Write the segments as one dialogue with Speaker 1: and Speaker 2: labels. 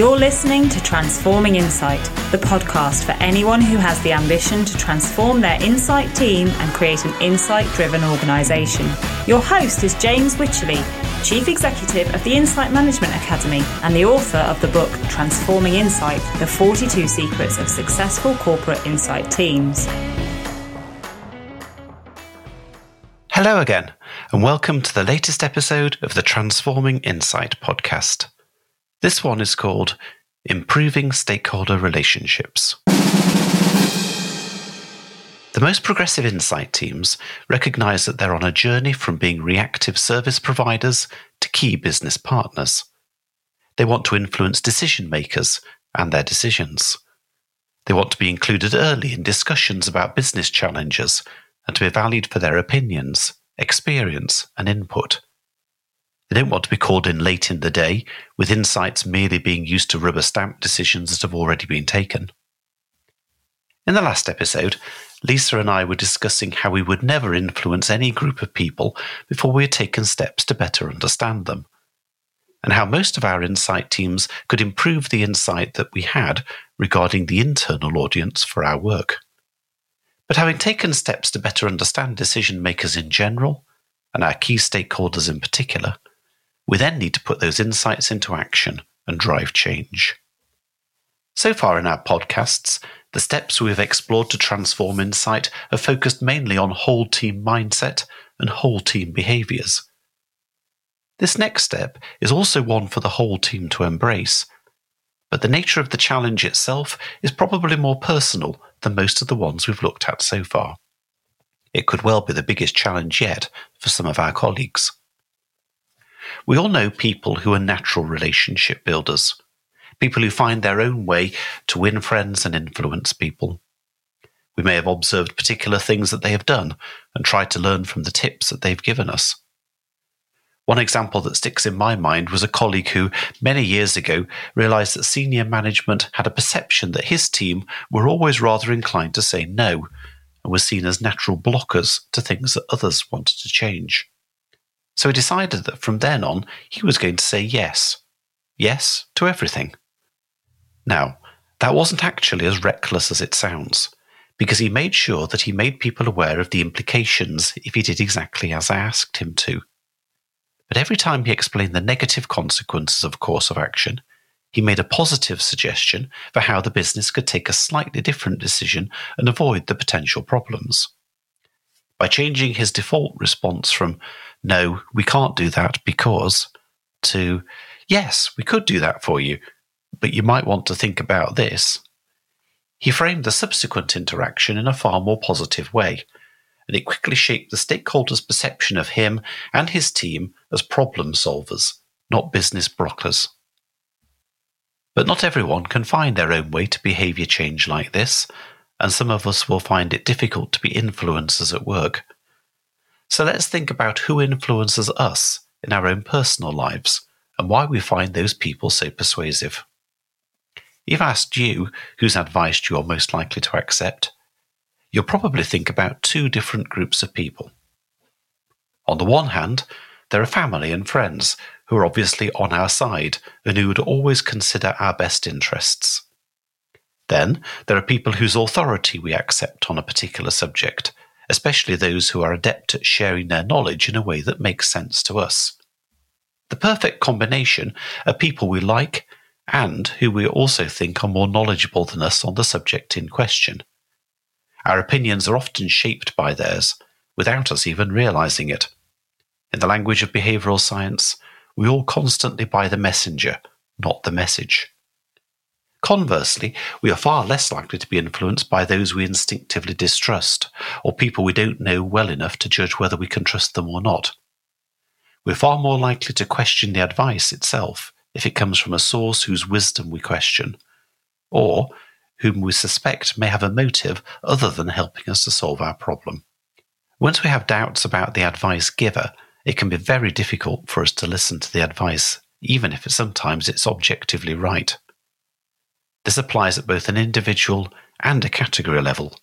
Speaker 1: You're listening to Transforming Insight, the podcast for anyone who has the ambition to transform their insight team and create an insight driven organisation. Your host is James Wycherley, Chief Executive of the Insight Management Academy and the author of the book Transforming Insight The 42 Secrets of Successful Corporate Insight Teams.
Speaker 2: Hello again, and welcome to the latest episode of the Transforming Insight podcast. This one is called Improving Stakeholder Relationships. The most progressive insight teams recognize that they're on a journey from being reactive service providers to key business partners. They want to influence decision makers and their decisions. They want to be included early in discussions about business challenges and to be valued for their opinions, experience, and input. They don't want to be called in late in the day, with insights merely being used to rubber stamp decisions that have already been taken. In the last episode, Lisa and I were discussing how we would never influence any group of people before we had taken steps to better understand them, and how most of our insight teams could improve the insight that we had regarding the internal audience for our work. But having taken steps to better understand decision makers in general, and our key stakeholders in particular, we then need to put those insights into action and drive change. So far in our podcasts, the steps we have explored to transform insight have focused mainly on whole team mindset and whole team behaviors. This next step is also one for the whole team to embrace, but the nature of the challenge itself is probably more personal than most of the ones we've looked at so far. It could well be the biggest challenge yet for some of our colleagues. We all know people who are natural relationship builders, people who find their own way to win friends and influence people. We may have observed particular things that they have done and tried to learn from the tips that they've given us. One example that sticks in my mind was a colleague who, many years ago, realized that senior management had a perception that his team were always rather inclined to say no and were seen as natural blockers to things that others wanted to change. So he decided that from then on, he was going to say yes. Yes to everything. Now, that wasn't actually as reckless as it sounds, because he made sure that he made people aware of the implications if he did exactly as I asked him to. But every time he explained the negative consequences of a course of action, he made a positive suggestion for how the business could take a slightly different decision and avoid the potential problems. By changing his default response from no, we can't do that because, to, yes, we could do that for you, but you might want to think about this. He framed the subsequent interaction in a far more positive way, and it quickly shaped the stakeholders' perception of him and his team as problem solvers, not business brokers. But not everyone can find their own way to behaviour change like this, and some of us will find it difficult to be influencers at work. So let's think about who influences us in our own personal lives and why we find those people so persuasive. If asked you whose advice you are most likely to accept, you'll probably think about two different groups of people. On the one hand, there are family and friends who are obviously on our side and who would always consider our best interests. Then there are people whose authority we accept on a particular subject especially those who are adept at sharing their knowledge in a way that makes sense to us. The perfect combination are people we like and who we also think are more knowledgeable than us on the subject in question. Our opinions are often shaped by theirs, without us even realizing it. In the language of behavioral science, we all constantly buy the messenger, not the message. Conversely, we are far less likely to be influenced by those we instinctively distrust, or people we don't know well enough to judge whether we can trust them or not. We're far more likely to question the advice itself if it comes from a source whose wisdom we question, or whom we suspect may have a motive other than helping us to solve our problem. Once we have doubts about the advice giver, it can be very difficult for us to listen to the advice, even if sometimes it's objectively right. This applies at both an individual and a category level.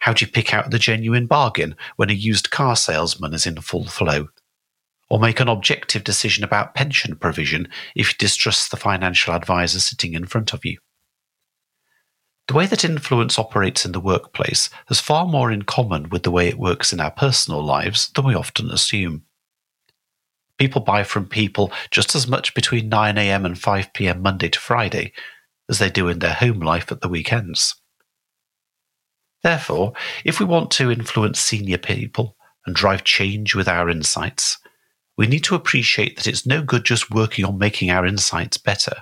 Speaker 2: How do you pick out the genuine bargain when a used car salesman is in full flow? or make an objective decision about pension provision if you distrust the financial advisor sitting in front of you. The way that influence operates in the workplace has far more in common with the way it works in our personal lives than we often assume. People buy from people just as much between 9am and 5pm Monday to Friday as they do in their home life at the weekends. Therefore, if we want to influence senior people and drive change with our insights, we need to appreciate that it's no good just working on making our insights better.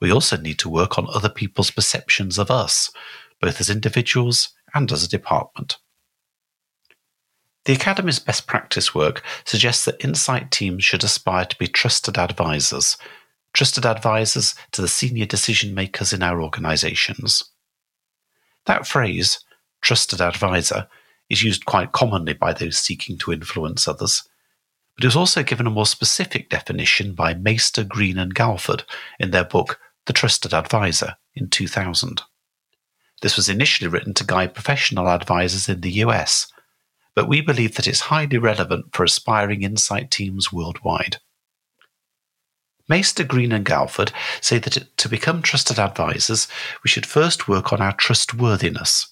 Speaker 2: We also need to work on other people's perceptions of us, both as individuals and as a department. The Academy's best practice work suggests that insight teams should aspire to be trusted advisors, trusted advisors to the senior decision makers in our organisations. That phrase, trusted advisor, is used quite commonly by those seeking to influence others, but it was also given a more specific definition by Maister, Green and Galford in their book The Trusted Advisor in 2000. This was initially written to guide professional advisors in the US, but we believe that it's highly relevant for aspiring insight teams worldwide. Maister, Green and Galford say that to become trusted advisors, we should first work on our trustworthiness,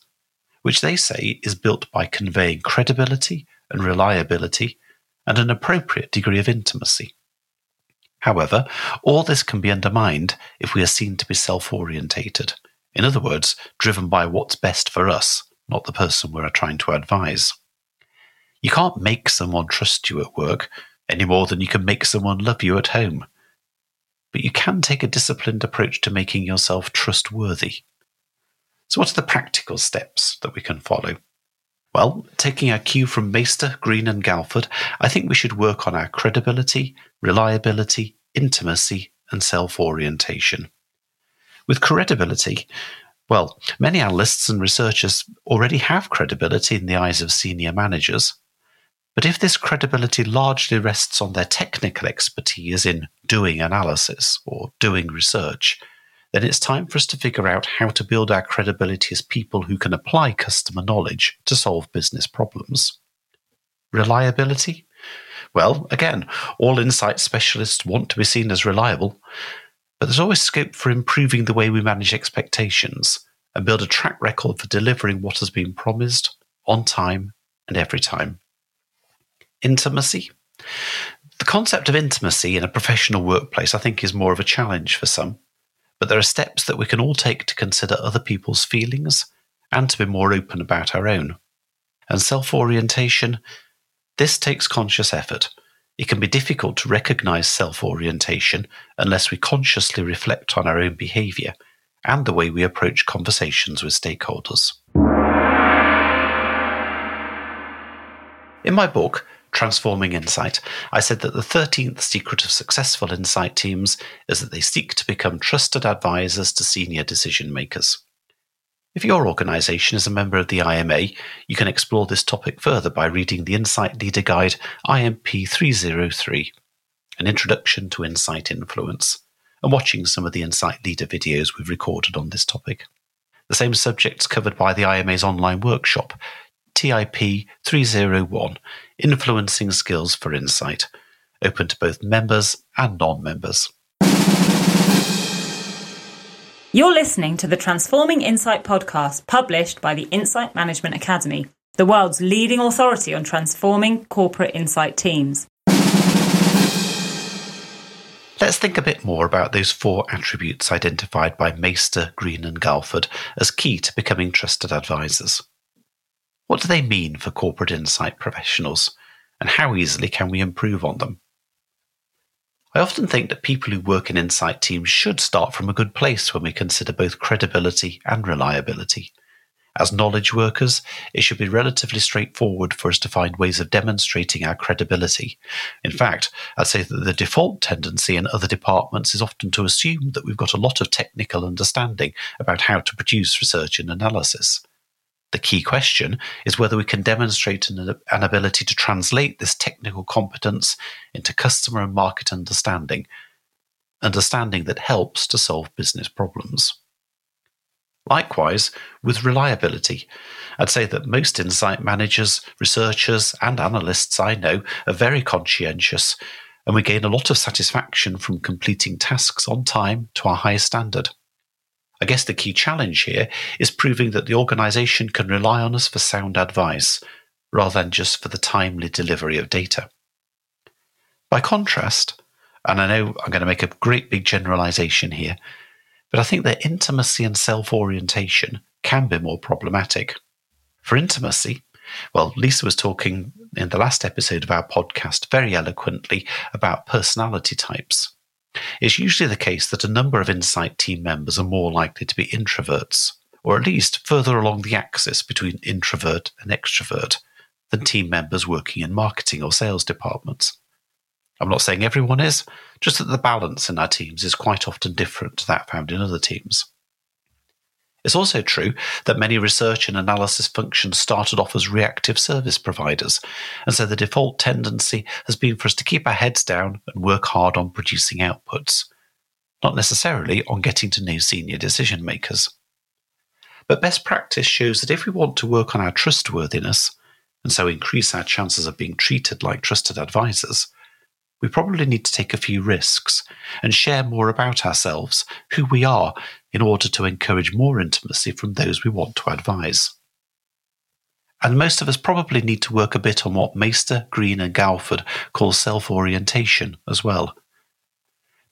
Speaker 2: which they say is built by conveying credibility and reliability and an appropriate degree of intimacy. However, all this can be undermined if we are seen to be self orientated. In other words, driven by what's best for us, not the person we're trying to advise. You can't make someone trust you at work any more than you can make someone love you at home. But you can take a disciplined approach to making yourself trustworthy. So, what are the practical steps that we can follow? Well, taking our cue from Maister, Green, and Galford, I think we should work on our credibility, reliability, intimacy, and self orientation. With credibility, well, many analysts and researchers already have credibility in the eyes of senior managers, but if this credibility largely rests on their technical expertise in doing analysis or doing research, then it's time for us to figure out how to build our credibility as people who can apply customer knowledge to solve business problems. Reliability? Well, again, all insight specialists want to be seen as reliable, but there's always scope for improving the way we manage expectations and build a track record for delivering what has been promised on time and every time. Intimacy. The concept of intimacy in a professional workplace, I think, is more of a challenge for some. But there are steps that we can all take to consider other people's feelings and to be more open about our own. And self orientation, this takes conscious effort. It can be difficult to recognize self orientation unless we consciously reflect on our own behavior and the way we approach conversations with stakeholders. In my book, Transforming Insight, I said that the 13th secret of successful insight teams is that they seek to become trusted advisors to senior decision makers. If your organization is a member of the IMA, you can explore this topic further by reading the Insight Leader Guide IMP 303, An Introduction to Insight Influence, and watching some of the Insight Leader videos we've recorded on this topic. The same subjects covered by the IMA's online workshop, TIP 301 Influencing Skills for Insight, open to both members and non members.
Speaker 1: You're listening to the Transforming Insight podcast published by the Insight Management Academy, the world's leading authority on transforming corporate insight teams.
Speaker 2: Let's think a bit more about those four attributes identified by Maister, Green, and Galford as key to becoming trusted advisors. What do they mean for corporate insight professionals, and how easily can we improve on them? I often think that people who work in insight teams should start from a good place when we consider both credibility and reliability. As knowledge workers, it should be relatively straightforward for us to find ways of demonstrating our credibility. In fact, I'd say that the default tendency in other departments is often to assume that we've got a lot of technical understanding about how to produce research and analysis. The key question is whether we can demonstrate an, an, ability to translate this technical competence into customer and market understanding, understanding that helps to solve business problems. Likewise, with reliability, I'd say that most insight managers, researchers, and analysts I know are very conscientious, and we gain a lot of satisfaction from completing tasks on time to our highest standard. I guess the key challenge here is proving that the organisation can rely on us for sound advice, rather than just for the timely delivery of data. By contrast, and I know I'm going to make a great big generalisation here, but I think that intimacy and self orientation can be more problematic. For intimacy, well, Lisa was talking in the last episode of our podcast very eloquently about personality types. It's usually the case that a number of insight team members are more likely to be introverts, or at least further along the axis between introvert and extrovert than team members working in marketing or sales departments. I'm not saying everyone is, just that the balance in our teams is quite often different to that found in other teams. It's also true that many research and analysis functions started off as reactive service providers, and so the default tendency has been for us to keep our heads down and work hard on producing outputs, not necessarily on getting to know senior decision makers. But best practice shows that if we want to work on our trustworthiness, and so increase our chances of being treated like trusted advisors, we probably need to take a few risks and share more about ourselves, who we are, in order to encourage more intimacy from those we want to advise. And most of us probably need to work a bit on what Maister, Green, and Galford call self orientation as well.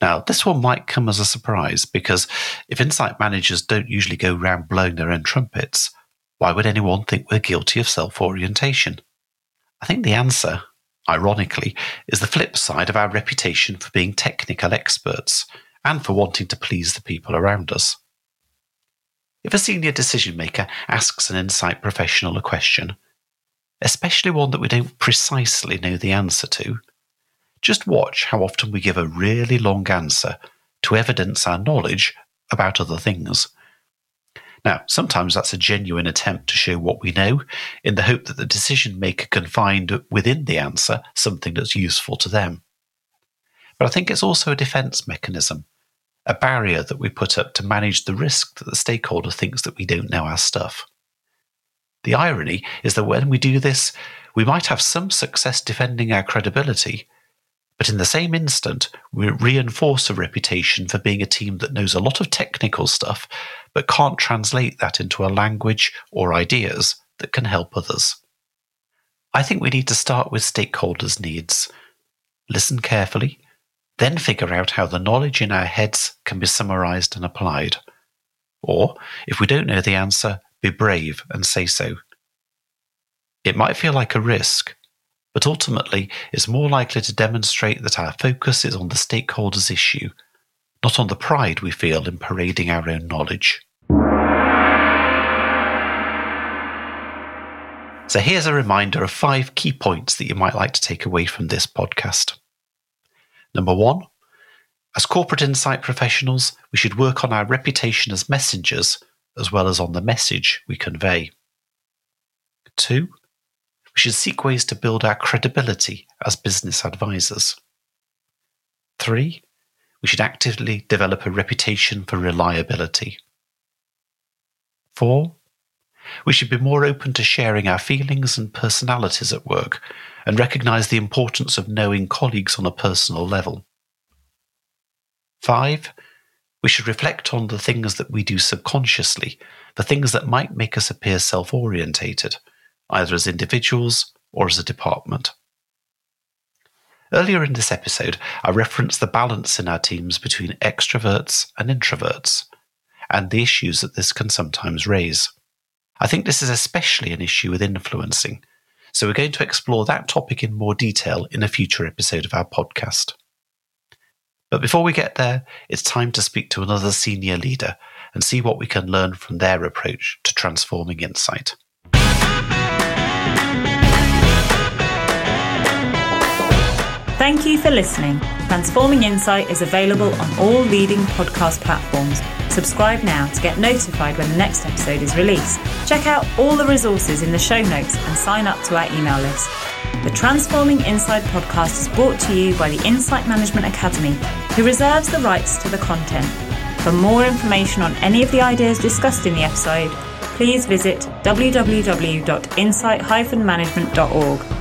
Speaker 2: Now, this one might come as a surprise because if insight managers don't usually go round blowing their own trumpets, why would anyone think we're guilty of self orientation? I think the answer ironically, is the flip side of our reputation for being technical experts and for wanting to please the people around us. If a senior decision maker asks an insight professional a question, especially one that we don't precisely know the answer to, just watch how often we give a really long answer to evidence our knowledge about other things. Now, sometimes that's a genuine attempt to show what we know in the hope that the decision maker can find within the answer something that's useful to them. But I think it's also a defense mechanism, a barrier that we put up to manage the risk that the stakeholder thinks that we don't know our stuff. The irony is that when we do this, we might have some success defending our credibility, but in the same instant, we reinforce a reputation for being a team that knows a lot of technical stuff, but can't translate that into a language or ideas that can help others. I think we need to start with stakeholders' needs. Listen carefully, then figure out how the knowledge in our heads can be summarized and applied. Or, if we don't know the answer, be brave and say so. It might feel like a risk, but ultimately is more likely to demonstrate that our focus is on the stakeholders' issue, not on the pride we feel in parading our own knowledge. So here's a reminder of five key points that you might like to take away from this podcast. Number one, as corporate insight professionals, we should work on our reputation as messengers as well as on the message we convey. Two, we should seek ways to build our credibility as business advisors. Three, we should actively develop a reputation for reliability. Four, we should be more open to sharing our feelings and personalities at work and recognize the importance of knowing colleagues on a personal level. Five, we should reflect on the things that we do subconsciously, the things that might make us appear self orientated either as individuals or as a department. Earlier in this episode, I referenced the balance in our teams between extroverts and introverts, and the issues that this can sometimes raise. I think this is especially an issue with influencing, so we're going to explore that topic in more detail in a future episode of our podcast. But before we get there, it's time to speak to another senior leader and see what we can learn from their approach to transforming insight.
Speaker 1: Thank you for listening. Transforming Insight is available on all leading podcast platforms. Subscribe now to get notified when the next episode is released. Check out all the resources in the show notes and sign up to our email list. The Transforming Insight podcast is brought to you by the Insight Management Academy, who reserves the rights to the content. For more information on any of the ideas discussed in the episode, please visit www.insight-management.org.